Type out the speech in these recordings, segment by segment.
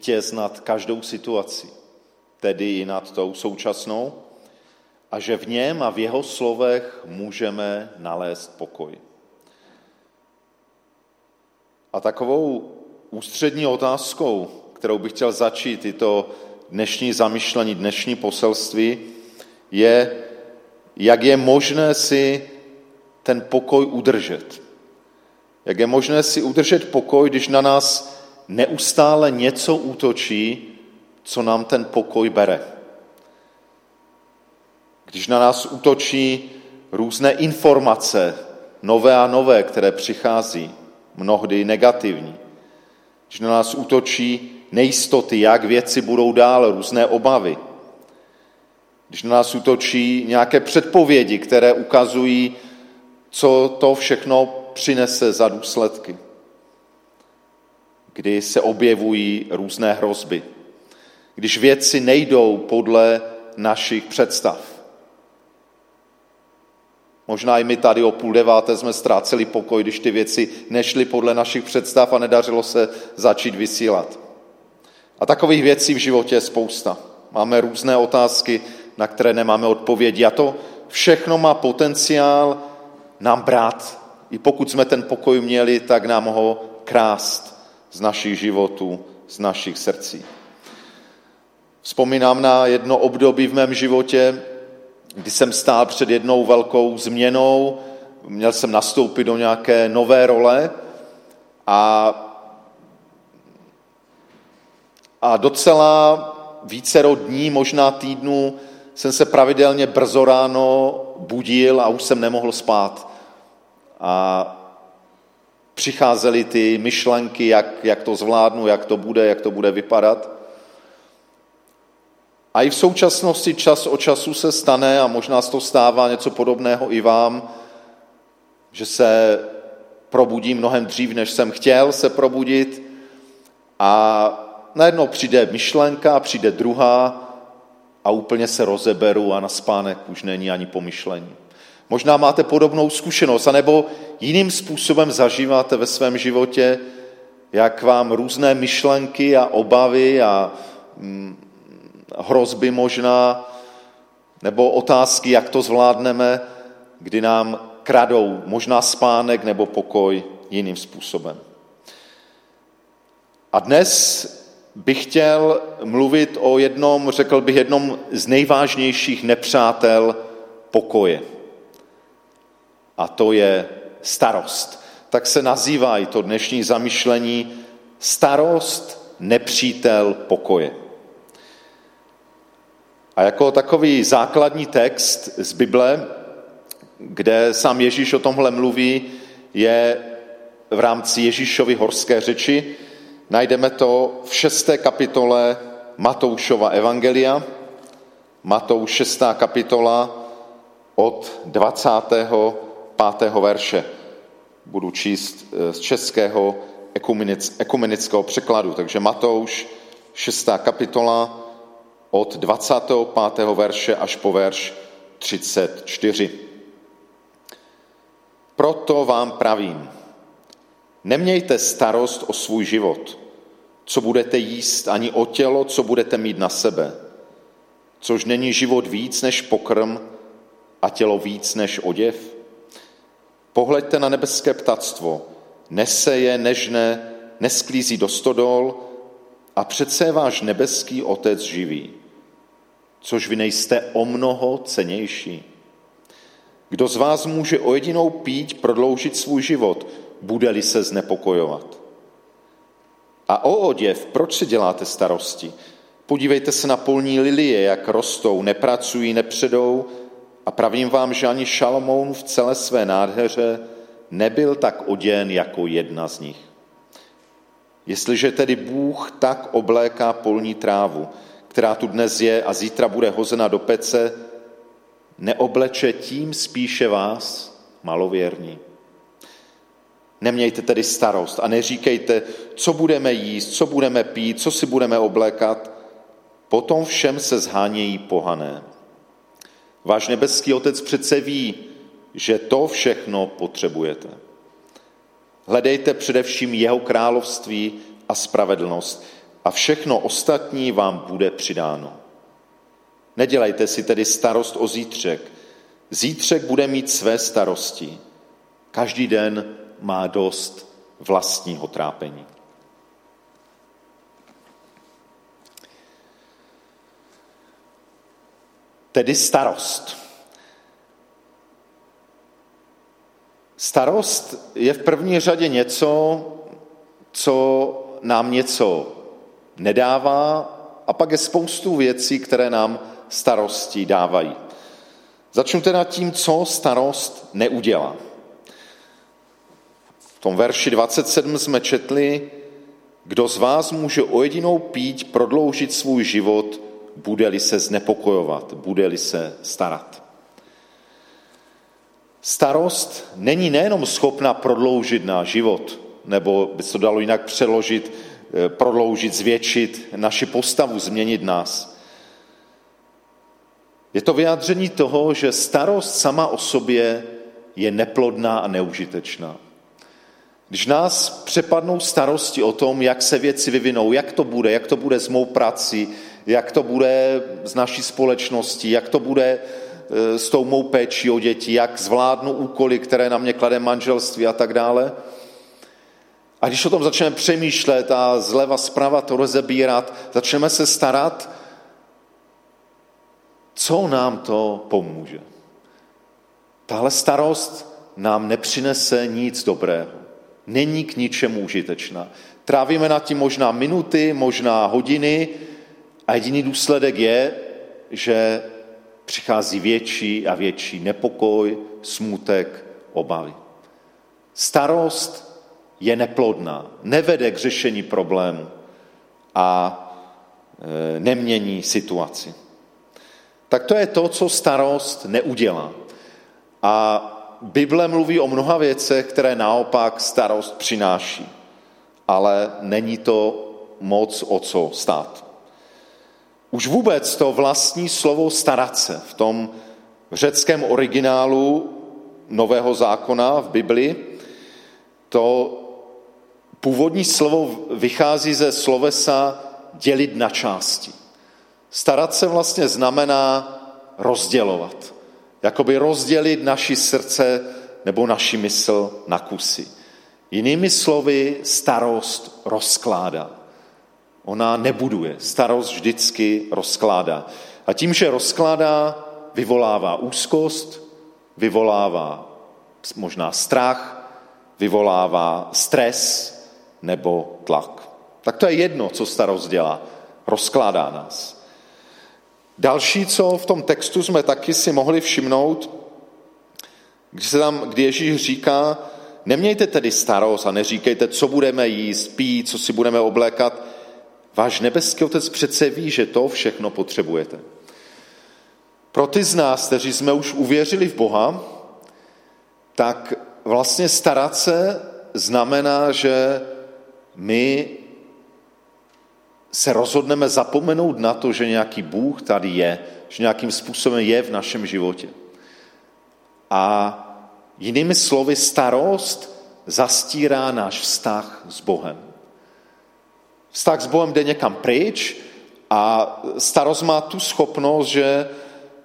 vítěz nad každou situací, tedy i nad tou současnou, a že v něm a v jeho slovech můžeme nalézt pokoj. A takovou ústřední otázkou, kterou bych chtěl začít, i to dnešní zamyšlení, dnešní poselství, je, jak je možné si ten pokoj udržet. Jak je možné si udržet pokoj, když na nás neustále něco útočí, co nám ten pokoj bere. Když na nás útočí různé informace, nové a nové, které přichází, mnohdy negativní. Když na nás útočí nejistoty, jak věci budou dál, různé obavy. Když na nás útočí nějaké předpovědi, které ukazují, co to všechno přinese za důsledky. Kdy se objevují různé hrozby. Když věci nejdou podle našich představ. Možná i my tady o půl deváté jsme ztráceli pokoj, když ty věci nešly podle našich představ a nedařilo se začít vysílat. A takových věcí v životě je spousta. Máme různé otázky, na které nemáme odpovědi. A to všechno má potenciál nám brát. I pokud jsme ten pokoj měli, tak nám ho krást z našich životů, z našich srdcí. Vzpomínám na jedno období v mém životě, kdy jsem stál před jednou velkou změnou, měl jsem nastoupit do nějaké nové role a, a docela vícero dní, možná týdnů, jsem se pravidelně brzo ráno budil a už jsem nemohl spát. A přicházely ty myšlenky, jak, jak to zvládnu, jak to bude, jak to bude vypadat. A i v současnosti čas o času se stane, a možná se to stává něco podobného i vám, že se probudím mnohem dřív, než jsem chtěl se probudit a najednou přijde myšlenka, přijde druhá a úplně se rozeberu a na spánek už není ani pomyšlení. Možná máte podobnou zkušenost, anebo jiným způsobem zažíváte ve svém životě, jak vám různé myšlenky a obavy a mm, hrozby možná, nebo otázky, jak to zvládneme, kdy nám kradou možná spánek nebo pokoj jiným způsobem. A dnes bych chtěl mluvit o jednom, řekl bych, jednom z nejvážnějších nepřátel pokoje. A to je starost. Tak se nazývá i to dnešní zamyšlení starost, nepřítel pokoje. A jako takový základní text z Bible, kde sám Ježíš o tomhle mluví, je v rámci Ježíšovy horské řeči. Najdeme to v šesté kapitole Matoušova Evangelia, Matouš šestá kapitola od 25. verše. Budu číst eh, z českého ekumenického překladu. Takže Matouš šestá kapitola od 25. verše až po verš 34. Proto vám pravím, nemějte starost o svůj život, co budete jíst, ani o tělo, co budete mít na sebe, což není život víc než pokrm a tělo víc než oděv. Pohleďte na nebeské ptactvo, nese je nežné, nesklízí do stodol a přece je váš nebeský otec živý což vy nejste o mnoho cenější. Kdo z vás může o jedinou pít prodloužit svůj život, bude-li se znepokojovat? A o oděv, proč si děláte starosti? Podívejte se na polní lilie, jak rostou, nepracují, nepředou a pravím vám, že ani Šalomoun v celé své nádheře nebyl tak oděn jako jedna z nich. Jestliže tedy Bůh tak obléká polní trávu, která tu dnes je a zítra bude hozena do pece, neobleče tím spíše vás, malověrní. Nemějte tedy starost a neříkejte, co budeme jíst, co budeme pít, co si budeme oblékat. Potom všem se zhánějí pohané. Váš nebeský otec přece ví, že to všechno potřebujete. Hledejte především jeho království a spravedlnost a všechno ostatní vám bude přidáno. Nedělejte si tedy starost o zítřek. Zítřek bude mít své starosti. Každý den má dost vlastního trápení. Tedy starost. Starost je v první řadě něco, co nám něco nedává a pak je spoustu věcí, které nám starosti dávají. Začnu teda tím, co starost neudělá. V tom verši 27 jsme četli, kdo z vás může o jedinou píť prodloužit svůj život, bude-li se znepokojovat, bude-li se starat. Starost není nejenom schopna prodloužit náš život, nebo by se to dalo jinak přeložit, eh, prodloužit, zvětšit naši postavu, změnit nás. Je to vyjádření toho, že starost sama o sobě je neplodná a neužitečná. Když nás přepadnou starosti o tom, jak se věci vyvinou, jak to bude, jak to bude s mou prací, jak to bude s naší společností, jak to bude e, s tou mou péčí o děti, jak zvládnu úkoly, které na mě klade manželství a tak dále. A když o tom začneme přemýšlet a zleva zprava to rozebírat, začneme se starat, co nám to pomůže. Tahle starost nám nepřinese nic dobrého. Není k ničemu užitečná. Trávíme nad tím možná minuty, možná hodiny a jediný důsledek je, že přichází větší a větší nepokoj, smutek, obavy. Starost je neplodná, nevede k řešení problému a e, nemění situaci tak to je to, co starost neudělá. A Bible mluví o mnoha věcech, které naopak starost přináší. Ale není to moc o co stát. Už vůbec to vlastní slovo starat se v tom řeckém originálu Nového zákona v Bibli, to původní slovo vychází ze slovesa dělit na části. Starat se vlastně znamená rozdělovat. Jakoby rozdělit naši srdce nebo naši mysl na kusy. Jinými slovy, starost rozkládá. Ona nebuduje. Starost vždycky rozkládá. A tím, že rozkládá, vyvolává úzkost, vyvolává možná strach, vyvolává stres nebo tlak. Tak to je jedno, co starost dělá. Rozkládá nás. Další, co v tom textu jsme taky si mohli všimnout, když, se tam, kdy Ježíš říká, nemějte tedy starost a neříkejte, co budeme jíst, pít, co si budeme oblékat. Váš nebeský otec přece ví, že to všechno potřebujete. Pro ty z nás, kteří jsme už uvěřili v Boha, tak vlastně starat se znamená, že my se rozhodneme zapomenout na to, že nějaký Bůh tady je, že nějakým způsobem je v našem životě. A jinými slovy, starost zastírá náš vztah s Bohem. Vztah s Bohem jde někam pryč a starost má tu schopnost, že,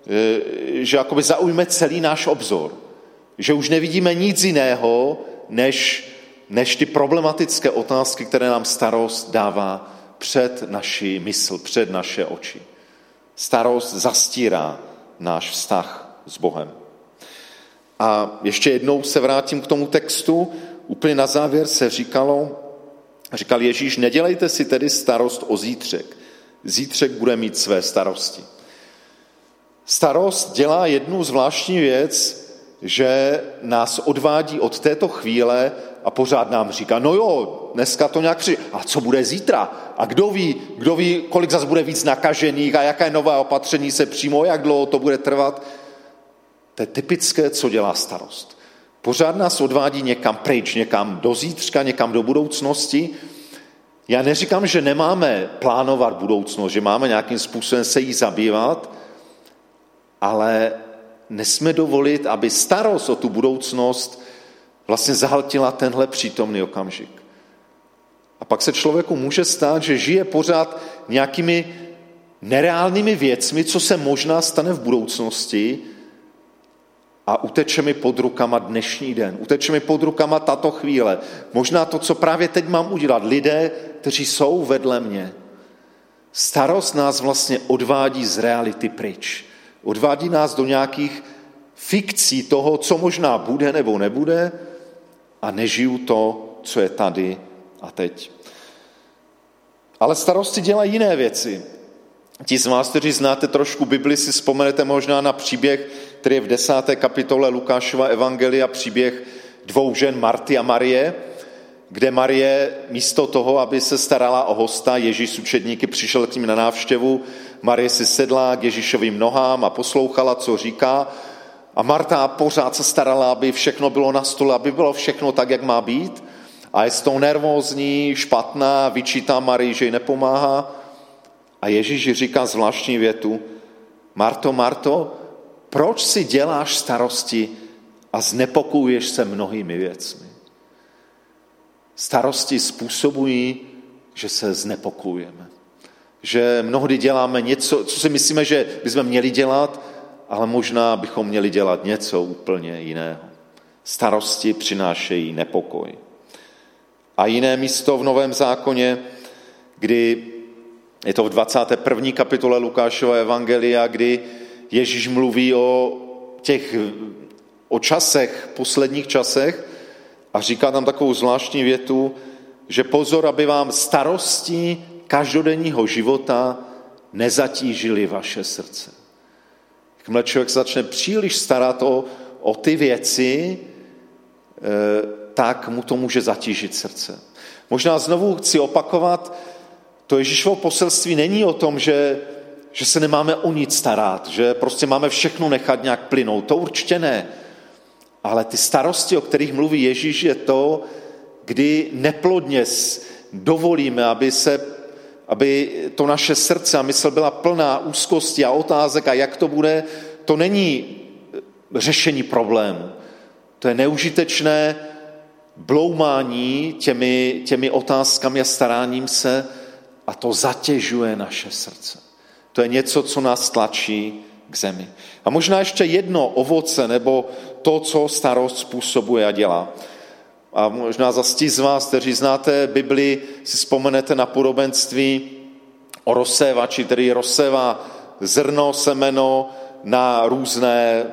e, že jakoby zaujme celý náš obzor. Že už nevidíme nic jiného, než, než ty problematické otázky, které nám starost dává před naši mysl, před naše oči. Starost zastírá náš vztah s Bohem. A ještě jednou se vrátím k tomu textu. Úplně na závěr se říkalo, říkal Ježíš, nedělejte si tedy starost o zítřek. Zítřek bude mít své starosti. Starost dělá jednu zvláštní věc, že nás odvádí od této chvíle a pořád nám říká, no jo, dneska to nějak přijde. A co bude zítra? A kdo ví, kdo ví, kolik zase bude víc nakažených a jaké nové opatření se přijmou, jak dlouho to bude trvat? To je typické, co dělá starost. Pořád nás odvádí někam pryč, někam do zítřka, někam do budoucnosti. Já neříkám, že nemáme plánovat budoucnost, že máme nějakým způsobem se jí zabývat, ale nesme dovolit, aby starost o tu budoucnost vlastně zahltila tenhle přítomný okamžik. A pak se člověku může stát, že žije pořád nějakými nereálnými věcmi, co se možná stane v budoucnosti a uteče mi pod rukama dnešní den, uteče mi pod rukama tato chvíle. Možná to, co právě teď mám udělat, lidé, kteří jsou vedle mě. Starost nás vlastně odvádí z reality pryč. Odvádí nás do nějakých fikcí toho, co možná bude nebo nebude a nežiju to, co je tady a teď. Ale starosti dělají jiné věci. Ti z vás, kteří znáte trošku Bibli, si vzpomenete možná na příběh, který je v desáté kapitole Lukášova Evangelia, příběh dvou žen Marty a Marie, kde Marie místo toho, aby se starala o hosta, Ježíš s učedníky přišel k ním na návštěvu, Marie si sedla k Ježíšovým nohám a poslouchala, co říká. A Marta pořád se starala, aby všechno bylo na stole, aby bylo všechno tak, jak má být. A je s tou nervózní, špatná, vyčítá Marii, že jí nepomáhá. A Ježíš říká zvláštní větu, Marto, Marto, proč si děláš starosti a znepokojuješ se mnohými věcmi? Starosti způsobují, že se znepokojujeme. Že mnohdy děláme něco, co si myslíme, že bychom měli dělat, ale možná bychom měli dělat něco úplně jiného. Starosti přinášejí nepokoj. A jiné místo v Novém zákoně, kdy je to v 21. kapitole Lukášova evangelia, kdy Ježíš mluví o těch o časech, posledních časech a říká tam takovou zvláštní větu, že pozor, aby vám starosti každodenního života nezatížili vaše srdce. Jakmile člověk začne příliš starat o, o ty věci, eh, tak mu to může zatížit srdce. Možná znovu chci opakovat, to Ježíšovo poselství není o tom, že, že se nemáme o nic starat, že prostě máme všechno nechat nějak plynout. To určitě ne. Ale ty starosti, o kterých mluví Ježíš, je to, kdy neplodně dovolíme, aby, se, aby to naše srdce a mysl byla plná úzkosti a otázek a jak to bude, to není řešení problému. To je neužitečné bloumání těmi, těmi otázkami a staráním se, a to zatěžuje naše srdce. To je něco, co nás tlačí k zemi. A možná ještě jedno ovoce, nebo to, co starost způsobuje a dělá. A možná za z vás, kteří znáte Bibli, si vzpomenete na podobenství o rozsévači, který rozsévá zrno, semeno na různé,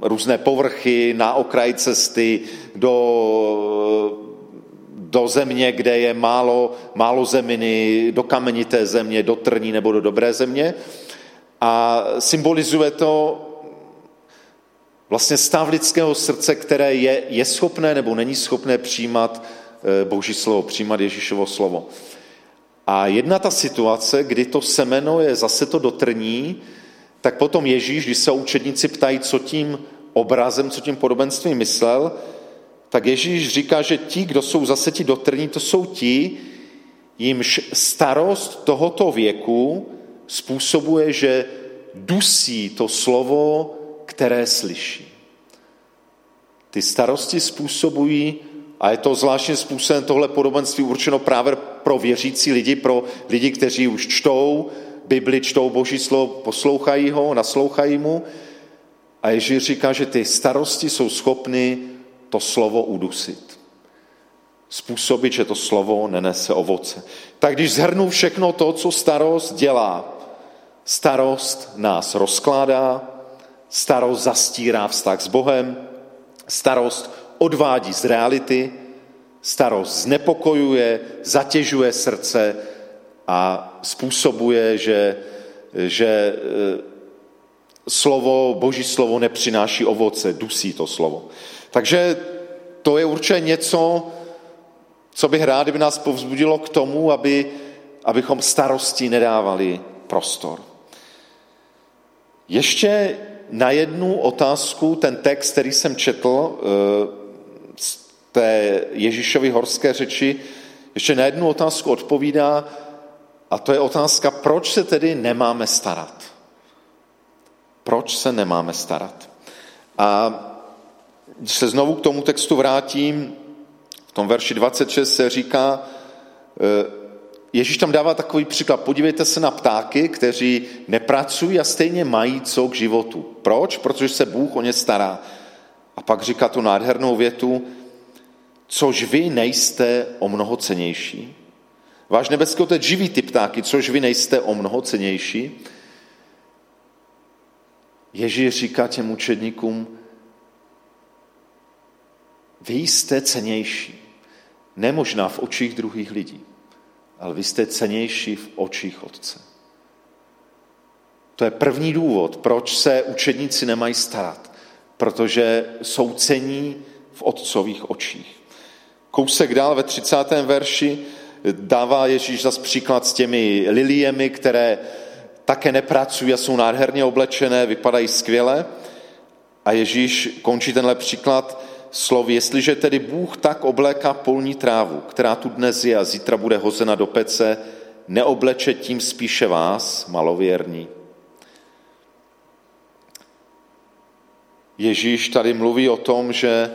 různé povrchy, na okraj cesty, do do země, kde je málo, málo zeminy, do kamenité země, do trní nebo do dobré země. A symbolizuje to vlastně stav lidského srdce, které je, je schopné nebo není schopné přijímat eh, Boží slovo, přijímat Ježíšovo slovo. A jedna ta situace, kdy to semeno je zase to do trní, tak potom Ježíš, když se učedníci ptají, co tím obrazem, co tím podobenstvím myslel, tak Ježíš říká, že ti, kdo jsou zase ti dotrní, to jsou ti, jimž starost tohoto věku způsobuje, že dusí to slovo, které slyší. Ty starosti způsobují, a je to zvláštním způsobem tohle podobenství určeno právě pro věřící lidi, pro lidi, kteří už čtou Bibli, čtou Boží slovo, poslouchají ho, naslouchají mu. A Ježíš říká, že ty starosti jsou schopny to slovo udusit. Způsobit, že to slovo nenese ovoce. Tak když zhrnu všechno to, co starost dělá, starost nás rozkládá, starost zastírá vztah s Bohem, starost odvádí z reality, starost znepokojuje, zatěžuje srdce a způsobuje, že, že slovo, boží slovo nepřináší ovoce, dusí to slovo. Takže to je určitě něco, co bych rád, kdyby nás povzbudilo k tomu, aby, abychom starosti nedávali prostor. Ještě na jednu otázku, ten text, který jsem četl eh, z té Ježíšovy horské řeči, ještě na jednu otázku odpovídá, a to je otázka, proč se tedy nemáme starat. Proč se nemáme starat? A když se znovu k tomu textu vrátím, v tom verši 26 se říká, Ježíš tam dává takový příklad. Podívejte se na ptáky, kteří nepracují a stejně mají co k životu. Proč? Protože se Bůh o ně stará. A pak říká tu nádhernou větu, což vy nejste o mnoho cenější. Váš nebeský otec živí ty ptáky, což vy nejste o mnoho cenější. Ježíš říká těm učedníkům, vy jste cenější. Nemožná v očích druhých lidí, ale vy jste cenější v očích Otce. To je první důvod, proč se učedníci nemají starat, protože jsou cení v otcových očích. Kousek dál ve 30. verši dává Ježíš zas příklad s těmi liliemi, které také nepracují a jsou nádherně oblečené, vypadají skvěle. A Ježíš končí tenhle příklad slovy, jestliže tedy Bůh tak obléká polní trávu, která tu dnes je a zítra bude hozena do pece, neobleče tím spíše vás, malověrní. Ježíš tady mluví o tom, že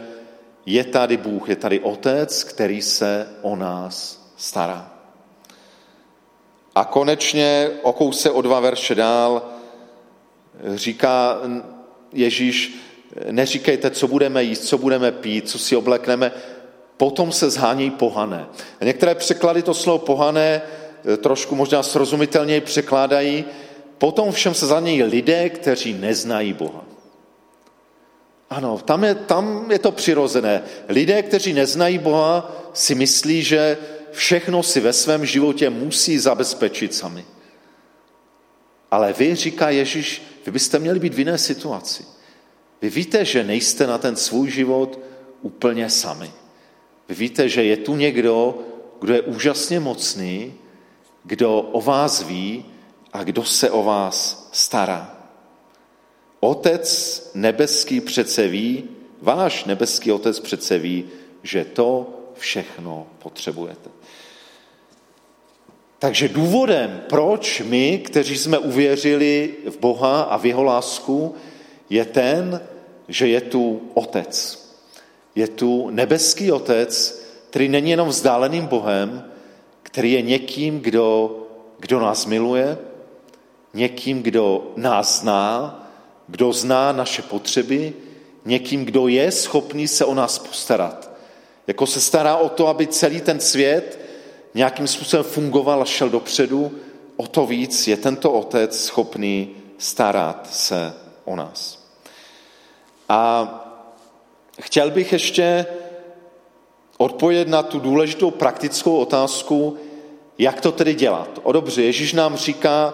je tady Bůh, je tady Otec, který se o nás stará. A konečně o kouse o dva verše dál říká Ježíš, neříkejte, co budeme jíst, co budeme pít, co si oblekneme, potom se zhánějí pohané. A některé překlady to slovo pohané eh, trošku možná srozumitelněji překládají, potom všem se zhánějí lidé, kteří neznají Boha. Ano, tam je, tam je to přirozené. Lidé, kteří neznají Boha, si myslí, že všechno si ve svém životě musí zabezpečit sami. Ale vy, říká Ježíš, vy byste měli být v jiné situaci. Vy víte, že nejste na ten svůj život úplně sami. Vy víte, že je tu někdo, kdo je úžasně mocný, kdo o vás ví a kdo se o vás stará. Otec nebeský přece ví, váš nebeský otec přece ví, že to všechno potřebujete. Takže důvodem, proč my, kteří jsme uvěřili v Boha a v jeho lásku, je ten, že je tu Otec. Je tu nebeský Otec, který není jenom vzdáleným Bohem, který je někým, kdo, kdo nás miluje, někým, kdo nás zná, kdo zná naše potřeby, někým, kdo je schopný se o nás postarat. Jako se stará o to, aby celý ten svět nějakým způsobem fungoval a šel dopředu, o to víc je tento otec schopný starat se o nás. A chtěl bych ještě odpovědět na tu důležitou praktickou otázku, jak to tedy dělat. O dobře, Ježíš nám říká,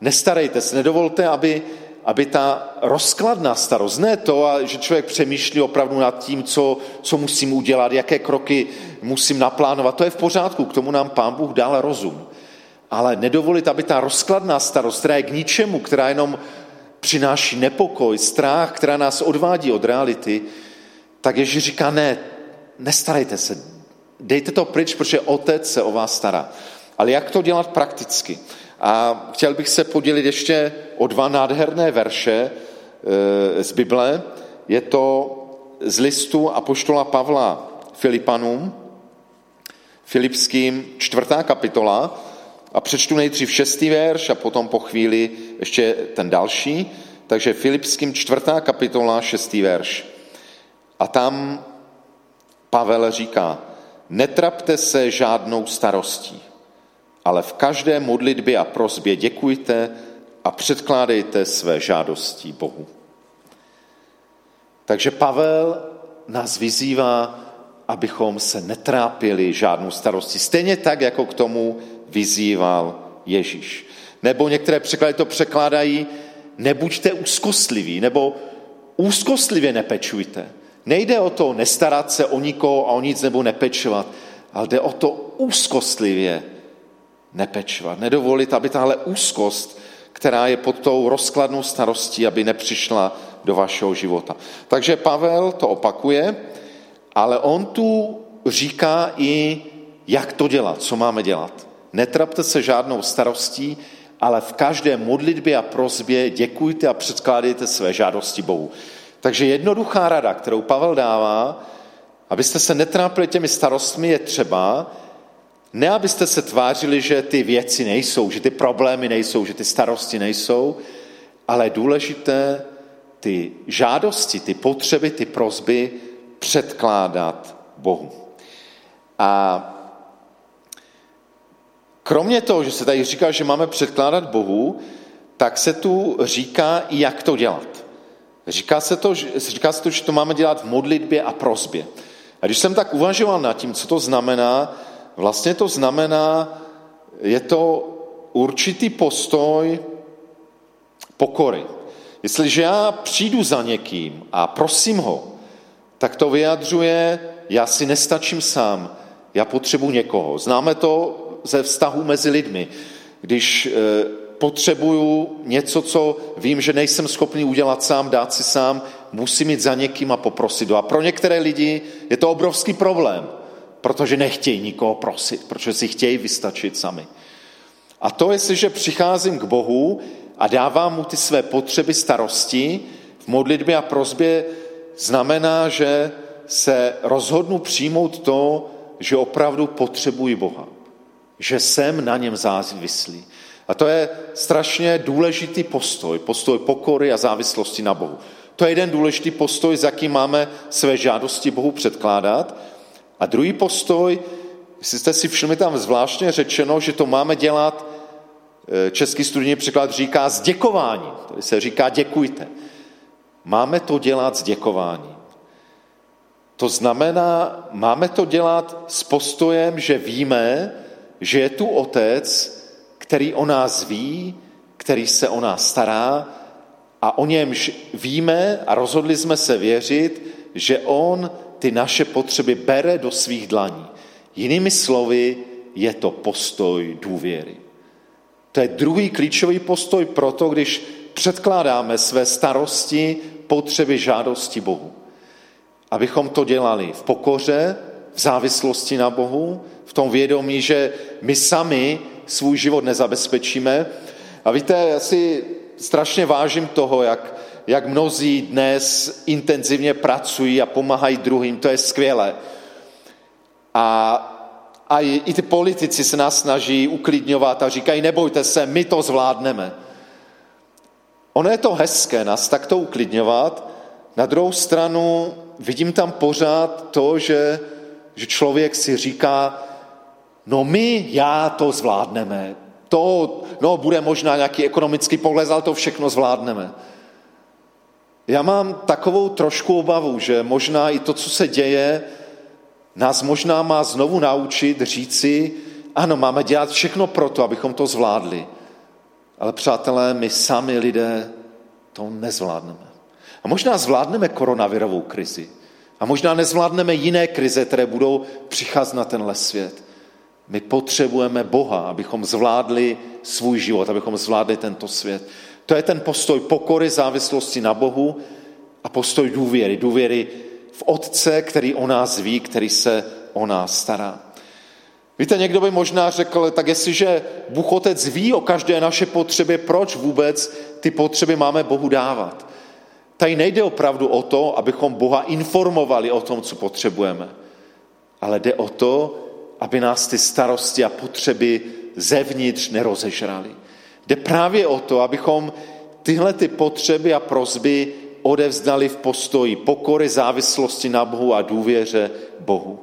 nestarejte se, nedovolte, aby, aby ta rozkladná starost, ne to, že člověk přemýšlí opravdu nad tím, co, co musím udělat, jaké kroky musím naplánovat, to je v pořádku, k tomu nám pán Bůh dal rozum. Ale nedovolit, aby ta rozkladná starost, která je k ničemu, která jenom přináší nepokoj, strach, která nás odvádí od reality, tak Ježíš říká, ne, nestarejte se, dejte to pryč, protože otec se o vás stará. Ale jak to dělat prakticky? A chtěl bych se podělit ještě o dva nádherné verše e, z Bible. Je to z listu Apoštola Pavla Filipanům, Filipským čtvrtá kapitola, a přečtu nejdřív šestý verš a potom po chvíli ještě ten další. Takže Filipským čtvrtá kapitola, šestý verš. A tam Pavel říká, netrapte se žádnou starostí, ale v každé modlitbě a prosbě děkujte a předkládejte své žádosti Bohu. Takže Pavel nás vyzývá, abychom se netrápili žádnou starostí. Stejně tak, jako k tomu vyzýval Ježíš. Nebo některé překlady to překládají, nebuďte úzkostliví, nebo úzkostlivě nepečujte. Nejde o to nestarat se o nikoho a o nic nebo nepečovat, ale jde o to úzkostlivě nepečovat. Nedovolit, aby tahle úzkost, která je pod tou rozkladnou starostí, aby nepřišla do vašeho života. Takže Pavel to opakuje, ale on tu říká i, jak to dělat, co máme dělat. Netrapte se žádnou starostí, ale v každé modlitbě a prozbě děkujte a předkládejte své žádosti Bohu. Takže jednoduchá rada, kterou Pavel dává, abyste se netrápili těmi starostmi, je třeba, Ne, abyste se tvářili, že ty věci nejsou, že ty problémy nejsou, že ty starosti nejsou, ale důležité ty žádosti, ty potřeby, ty prozby předkládat Bohu. A kromě toho, že se tady říká, že máme předkládat Bohu, tak se tu říká jak to dělat. Říká se, to, říká se to, že to máme dělat v modlitbě a prosbě. A když jsem tak uvažoval nad tím, co to znamená, vlastně to znamená, je to určitý postoj pokory. Jestliže já přijdu za někým a prosím ho, tak to vyjadřuje, já si nestačím sám, já potřebuji někoho. Známe to ze vztahu mezi lidmi. Když e, potřebuju něco, co vím, že nejsem schopný udělat sám, dát si sám, musím jít za někým a poprosit ho. A pro některé lidi je to obrovský problém, protože nechtějí nikoho prosit, protože si chtějí vystačit sami. A to, jestliže přicházím k Bohu a dávám mu ty své potřeby, starosti v modlitbě a prozbě, znamená, že se rozhodnu přijmout to, že opravdu potřebuji Boha. Že jsem na něm závislý. A to je strašně důležitý postoj, postoj pokory a závislosti na Bohu. To je jeden důležitý postoj, s jakým máme své žádosti Bohu předkládat. A druhý postoj, jestli jste si všimli, tam zvláštně řečeno, že to máme dělat, eh, český studijní překlad říká s děkováním. Tady se říká děkujte. Máme to dělat s děkováním. To znamená, máme to dělat s postojem, že víme, že je tu otec, který o nás ví, který se o nás stará a o němž víme a rozhodli jsme se věřit, že on ty naše potřeby bere do svých dlaní. Jinými slovy, je to postoj důvěry. To je druhý klíčový postoj pro to, když předkládáme své starosti, potřeby, žádosti Bohu. Abychom to dělali v pokoře, v závislosti na Bohu, v tom vědomí, že my sami svůj život nezabezpečíme. A víte, já si strašně vážím toho, jak, jak mnozí dnes intenzivně pracují a pomáhají druhým, to je skvělé. A, a i, i ty politici se nás snaží uklidňovat a říkají, nebojte se, my to zvládneme. Ono je to hezké nás takto uklidňovat, na druhou stranu vidím tam pořád to, že, že člověk si říká, no my, já to zvládneme. To, no bude možná nějaký ekonomický pohled, ale to všechno zvládneme. Já mám takovou trošku obavu, že možná i to, co se děje, nás možná má znovu naučit říci, ano, máme dělat všechno proto, abychom to zvládli. Ale přátelé, my sami lidé to nezvládneme. A možná zvládneme koronavirovou krizi. A možná nezvládneme jiné krize, které budou přicházet na tenhle svět. My potřebujeme Boha, abychom zvládli svůj život, abychom zvládli tento svět. To je ten postoj pokory, závislosti na Bohu a postoj důvěry. Důvěry v Otce, který o nás ví, který se o nás stará. Víte, někdo by možná řekl, tak jestliže Bůh Otec ví o každé naše potřebě, proč vůbec ty potřeby máme Bohu dávat? Tady nejde opravdu o to, abychom Boha informovali o tom, co potřebujeme, ale jde o to, aby nás ty starosti a potřeby zevnitř nerozežrali. Jde právě o to, abychom tyhle ty potřeby a prozby odevzdali v postoji pokory, závislosti na Bohu a důvěře Bohu.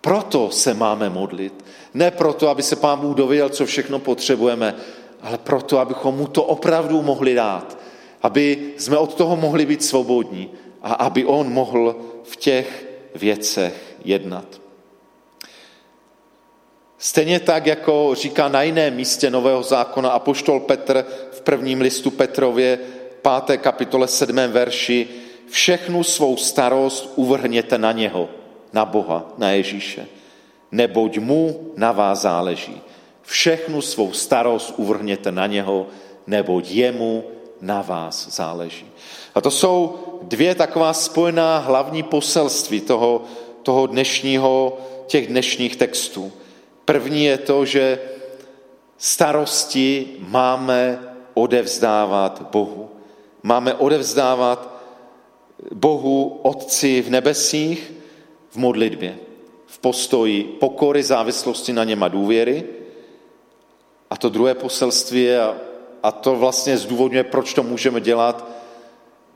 Proto se máme modlit. Ne proto, aby se Pán Bůh dověděl, co všechno potřebujeme, ale proto, abychom mu to opravdu mohli dát. Aby jsme od toho mohli být svobodní a aby on mohl v těch věcech jednat. Stejně tak, jako říká na jiném místě Nového zákona apoštol Petr v prvním listu Petrově, páté kapitole sedmém verši, všechnu svou starost uvrhněte na něho, na Boha, na Ježíše, neboť mu na vás záleží. Všechnu svou starost uvrhněte na něho, neboť jemu na vás záleží. A to jsou dvě taková spojená hlavní poselství toho, toho dnešního, těch dnešních textů. První je to, že starosti máme odevzdávat Bohu. Máme odevzdávat Bohu Otci v nebesích v modlitbě, v postoji pokory, závislosti na něm a důvěry. A to druhé poselství je, a to vlastně zdůvodňuje, proč to můžeme dělat,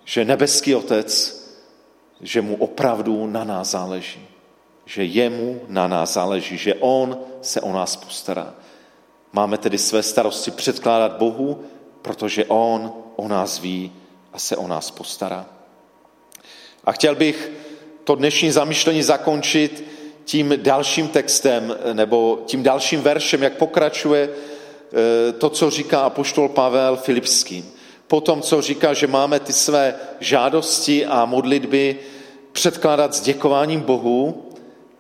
že nebeský otec, že mu opravdu na nás záleží. Že jemu na nás záleží, že on se o nás postará. Máme tedy své starosti předkládat Bohu, protože on o nás ví a se o nás postará. A chtěl bych to dnešní zamýšlení zakončit tím dalším textem nebo tím dalším veršem, jak pokračuje eh, to, co říká apoštol Pavel Filipským. Potom, co říká, že máme ty své žádosti a modlitby předkládat s děkováním Bohu,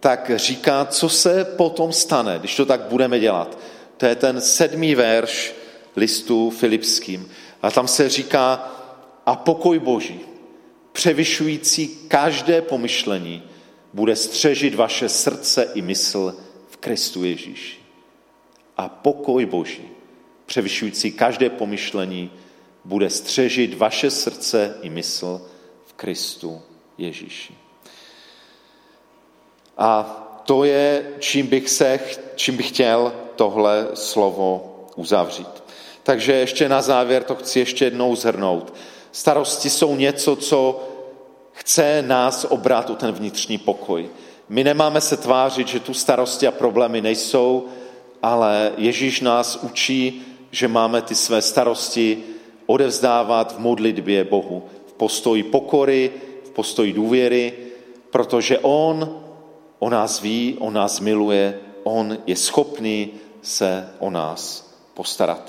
tak říká, co se potom stane, když to tak budeme dělat. To je ten sedmý verš listu Filipským. A tam se říká, a pokoj Boží, převyšující každé pomyšlení, bude střežit vaše srdce i mysl v Kristu Ježíši. A pokoj Boží, převyšující každé pomyšlení, bude střežit vaše srdce i mysl v Kristu Ježíši. A to je, čím bych, se, čím bych chtěl tohle slovo uzavřít. Takže ještě na závěr to chci ještě jednou zhrnout. Starosti jsou něco, co chce nás obrat o ten vnitřní pokoj. My nemáme se tvářit, že tu starosti a problémy nejsou, ale Ježíš nás učí, že máme ty své starosti odevzdávat v modlitbě Bohu, v postoji pokory, v postoji důvěry, protože On o nás ví, o nás miluje, On je schopný se o nás postarat.